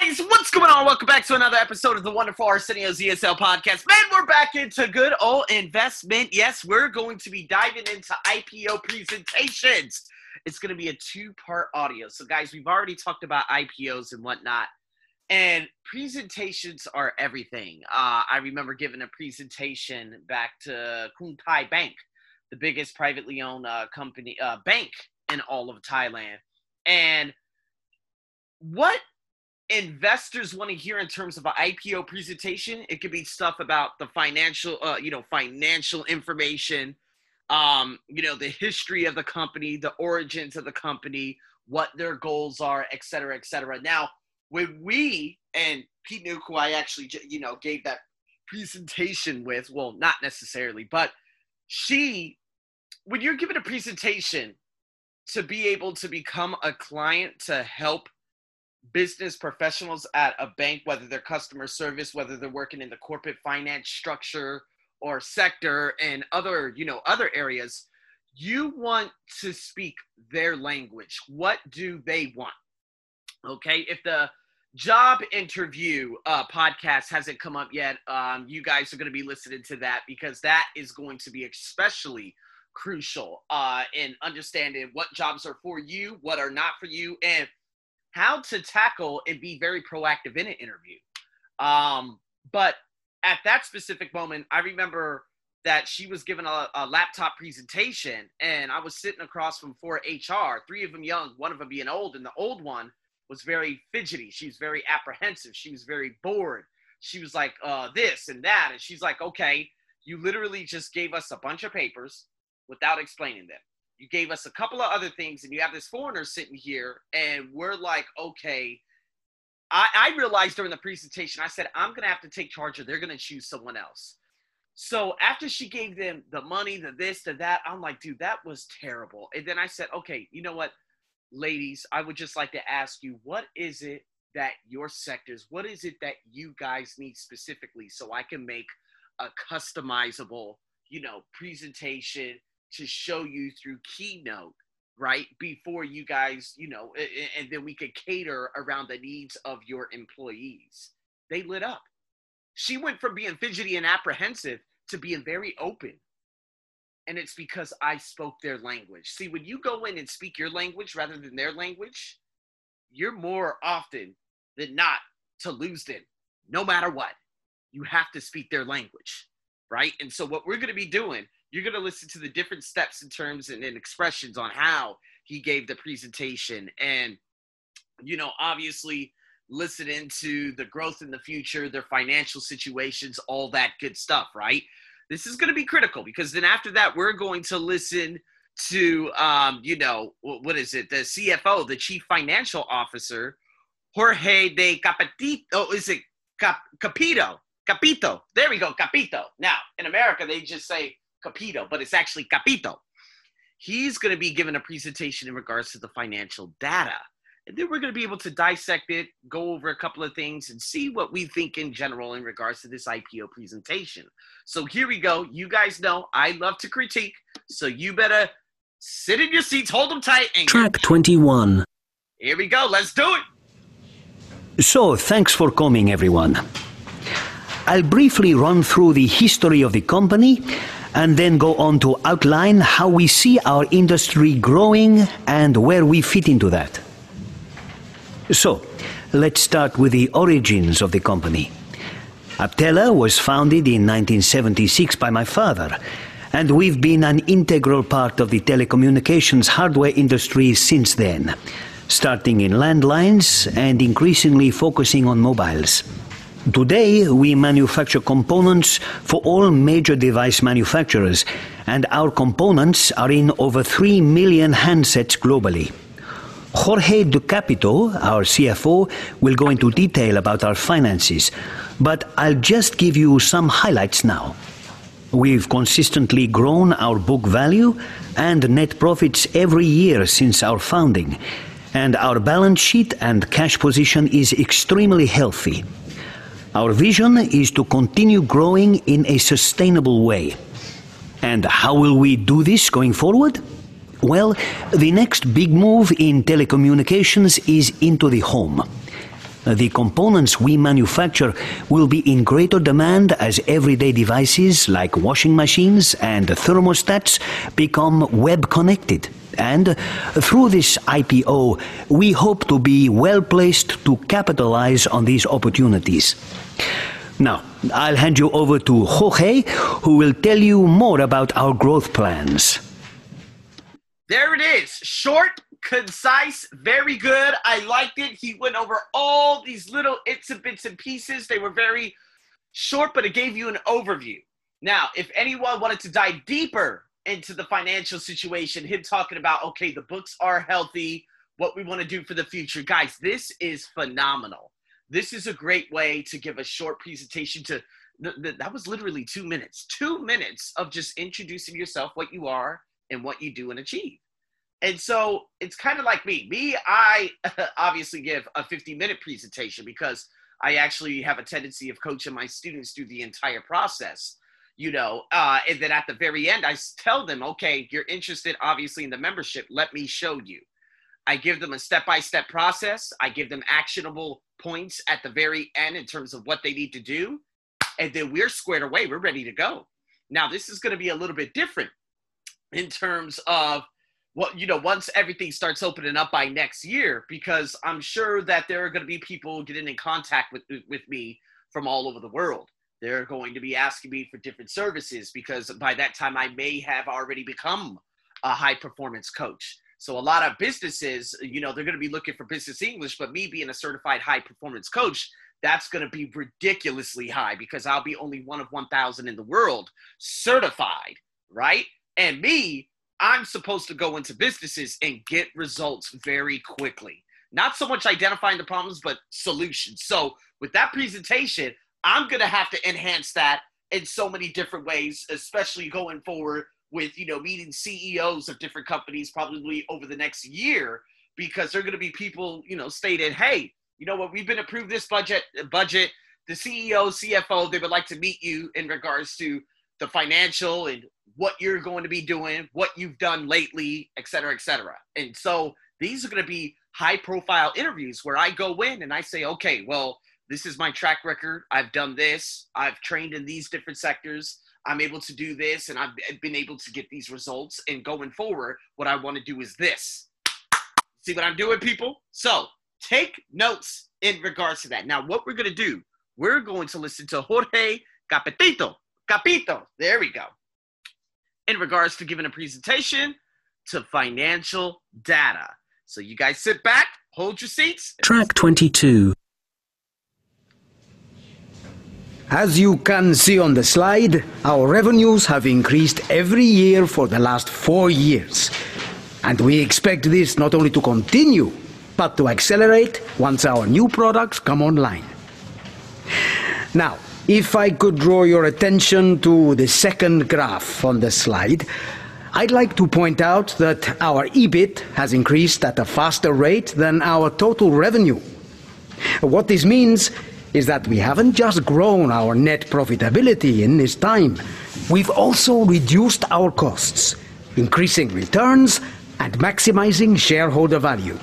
Guys, what's going on? Welcome back to another episode of the wonderful Arsenio's ESL podcast. Man, we're back into good old investment. Yes, we're going to be diving into IPO presentations. It's going to be a two part audio. So, guys, we've already talked about IPOs and whatnot, and presentations are everything. Uh, I remember giving a presentation back to Krung Thai Bank, the biggest privately owned uh, company uh, bank in all of Thailand, and what investors want to hear in terms of an IPO presentation. It could be stuff about the financial, uh, you know, financial information, um, you know, the history of the company, the origins of the company, what their goals are, et cetera, et cetera. Now, when we and Pete Nuke, who I actually, you know, gave that presentation with, well, not necessarily, but she, when you're given a presentation to be able to become a client to help business professionals at a bank, whether they're customer service, whether they're working in the corporate finance structure or sector and other, you know, other areas, you want to speak their language. What do they want? Okay. If the job interview uh, podcast hasn't come up yet, um, you guys are going to be listening to that because that is going to be especially crucial uh, in understanding what jobs are for you, what are not for you, and how to tackle and be very proactive in an interview. Um, but at that specific moment, I remember that she was given a, a, laptop presentation, and I was sitting across from four HR, three of them young, one of them being old, and the old one was very fidgety. She was very apprehensive. She was very bored. She was like, uh, this and that. And she's like, okay, you literally just gave us a bunch of papers without explaining them you gave us a couple of other things, and you have this foreigner sitting here, and we're like, okay. I, I realized during the presentation, I said, I'm gonna have to take charge, or they're gonna choose someone else. So after she gave them the money, the this, the that, I'm like, dude, that was terrible. And then I said, okay, you know what, ladies, I would just like to ask you, what is it that your sectors, what is it that you guys need specifically so I can make a customizable, you know, presentation to show you through Keynote, right? Before you guys, you know, and then we could cater around the needs of your employees. They lit up. She went from being fidgety and apprehensive to being very open. And it's because I spoke their language. See, when you go in and speak your language rather than their language, you're more often than not to lose them, no matter what. You have to speak their language, right? And so, what we're going to be doing you're going to listen to the different steps and terms and, and expressions on how he gave the presentation. And you know obviously listen into the growth in the future their financial situations all that good stuff right? This is going to be critical because then after that we're going to listen to um, you know what is it? The cfo the chief financial officer jorge de capitito oh, is it Cap- capito? Capito. There we go capito. Now in america they just say Capito, but it's actually Capito. He's going to be given a presentation in regards to the financial data. And then we're going to be able to dissect it, go over a couple of things, and see what we think in general in regards to this IPO presentation. So here we go. You guys know I love to critique, so you better sit in your seats, hold them tight, and track 21. Here we go. Let's do it. So, thanks for coming, everyone. I'll briefly run through the history of the company and then go on to outline how we see our industry growing and where we fit into that. So, let's start with the origins of the company. Aptela was founded in 1976 by my father, and we've been an integral part of the telecommunications hardware industry since then, starting in landlines and increasingly focusing on mobiles. Today, we manufacture components for all major device manufacturers, and our components are in over 3 million handsets globally. Jorge De Capito, our CFO, will go into detail about our finances, but I'll just give you some highlights now. We've consistently grown our book value and net profits every year since our founding, and our balance sheet and cash position is extremely healthy. Our vision is to continue growing in a sustainable way. And how will we do this going forward? Well, the next big move in telecommunications is into the home. The components we manufacture will be in greater demand as everyday devices like washing machines and thermostats become web connected. And through this IPO, we hope to be well placed to capitalize on these opportunities. Now, I'll hand you over to Jorge, who will tell you more about our growth plans. There it is. Short, concise, very good. I liked it. He went over all these little its and bits and pieces. They were very short, but it gave you an overview. Now, if anyone wanted to dive deeper into the financial situation, him talking about, okay, the books are healthy, what we want to do for the future. Guys, this is phenomenal. This is a great way to give a short presentation to that was literally two minutes. Two minutes of just introducing yourself, what you are, and what you do and achieve. And so it's kind of like me. Me, I obviously give a 50 minute presentation because I actually have a tendency of coaching my students through the entire process, you know. Uh, and then at the very end, I tell them, okay, you're interested obviously in the membership. Let me show you. I give them a step by step process. I give them actionable points at the very end in terms of what they need to do. And then we're squared away. We're ready to go. Now, this is going to be a little bit different in terms of what you know once everything starts opening up by next year because i'm sure that there are going to be people getting in contact with with me from all over the world they're going to be asking me for different services because by that time i may have already become a high performance coach so a lot of businesses you know they're going to be looking for business english but me being a certified high performance coach that's going to be ridiculously high because i'll be only one of 1000 in the world certified right and me, I'm supposed to go into businesses and get results very quickly. Not so much identifying the problems, but solutions. So with that presentation, I'm going to have to enhance that in so many different ways, especially going forward with, you know, meeting CEOs of different companies probably over the next year, because they're going to be people, you know, stated, hey, you know what, we've been approved this budget, budget. The CEO, CFO, they would like to meet you in regards to the financial and what you're going to be doing, what you've done lately, et cetera, et cetera. And so these are going to be high profile interviews where I go in and I say, okay, well, this is my track record. I've done this. I've trained in these different sectors. I'm able to do this and I've been able to get these results. And going forward, what I want to do is this. See what I'm doing, people? So take notes in regards to that. Now, what we're going to do, we're going to listen to Jorge Capetito. Capito. There we go in regards to giving a presentation to financial data. So you guys sit back, hold your seats. Track 22. As you can see on the slide, our revenues have increased every year for the last four years. And we expect this not only to continue, but to accelerate once our new products come online. Now, if I could draw your attention to the second graph on the slide, I'd like to point out that our EBIT has increased at a faster rate than our total revenue. What this means is that we haven't just grown our net profitability in this time, we've also reduced our costs, increasing returns and maximizing shareholder value.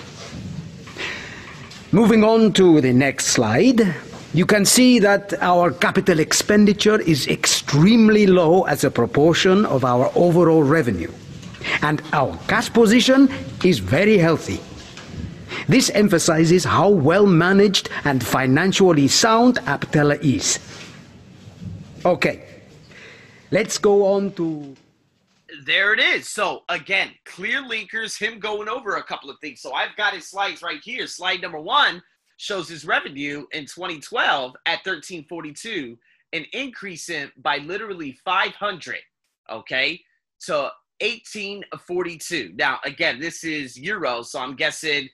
Moving on to the next slide, you can see that our capital expenditure is extremely low as a proportion of our overall revenue, and our cash position is very healthy. This emphasizes how well managed and financially sound Aptella is. Okay, let's go on to. There it is. So, again, clear linkers, him going over a couple of things. So, I've got his slides right here. Slide number one shows his revenue in 2012 at 1342 and increasing by literally 500 okay to 1842 now again this is euro so i'm guessing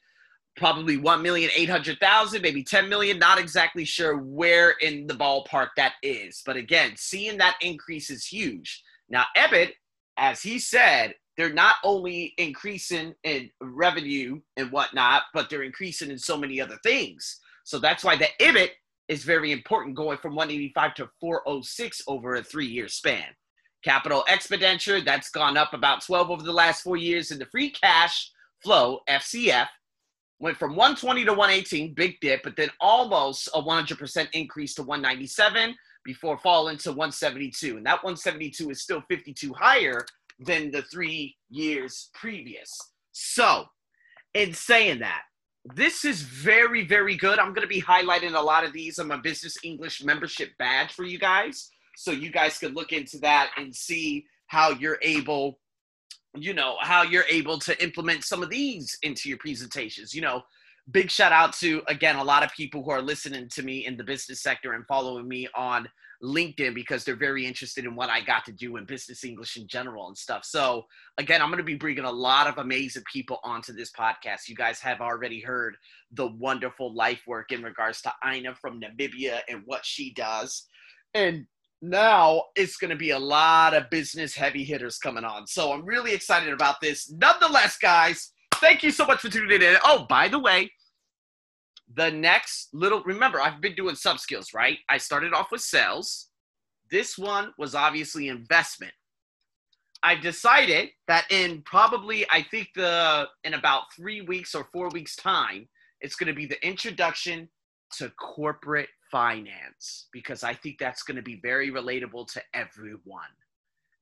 probably 1,800,000 maybe 10 million not exactly sure where in the ballpark that is but again seeing that increase is huge now ebit as he said they're not only increasing in revenue and whatnot, but they're increasing in so many other things. So that's why the EBIT is very important, going from 185 to 406 over a three-year span. Capital expenditure that's gone up about 12 over the last four years, and the free cash flow (FCF) went from 120 to 118, big dip, but then almost a 100% increase to 197 before falling to 172. And that 172 is still 52 higher than the three years previous. So, in saying that, this is very, very good. I'm going to be highlighting a lot of these on my business English membership badge for you guys. So, you guys can look into that and see how you're able you know how you're able to implement some of these into your presentations you know big shout out to again a lot of people who are listening to me in the business sector and following me on linkedin because they're very interested in what i got to do in business english in general and stuff. So again i'm going to be bringing a lot of amazing people onto this podcast. You guys have already heard the wonderful life work in regards to ina from namibia and what she does. And now it's going to be a lot of business heavy hitters coming on. So I'm really excited about this. Nonetheless, guys, thank you so much for tuning in. Oh, by the way, the next little remember, I've been doing sub skills, right? I started off with sales. This one was obviously investment. I've decided that in probably, I think the in about three weeks or four weeks' time, it's going to be the introduction to corporate finance because I think that's going to be very relatable to everyone.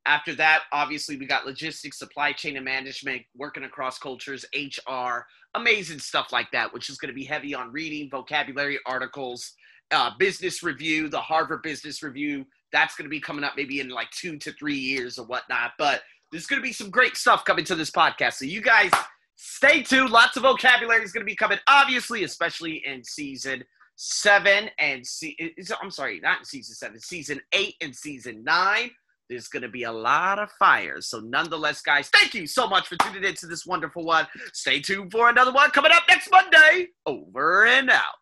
After that, obviously, we got logistics, supply chain and management, working across cultures, HR, amazing stuff like that, which is going to be heavy on reading, vocabulary, articles, uh, business review, the Harvard Business Review. That's going to be coming up maybe in like two to three years or whatnot. But there's going to be some great stuff coming to this podcast. So you guys stay tuned. Lots of vocabulary is going to be coming, obviously, especially in season seven and see. I'm sorry, not season seven, season eight and season nine. There's going to be a lot of fires. So, nonetheless, guys, thank you so much for tuning in to this wonderful one. Stay tuned for another one coming up next Monday. Over and out.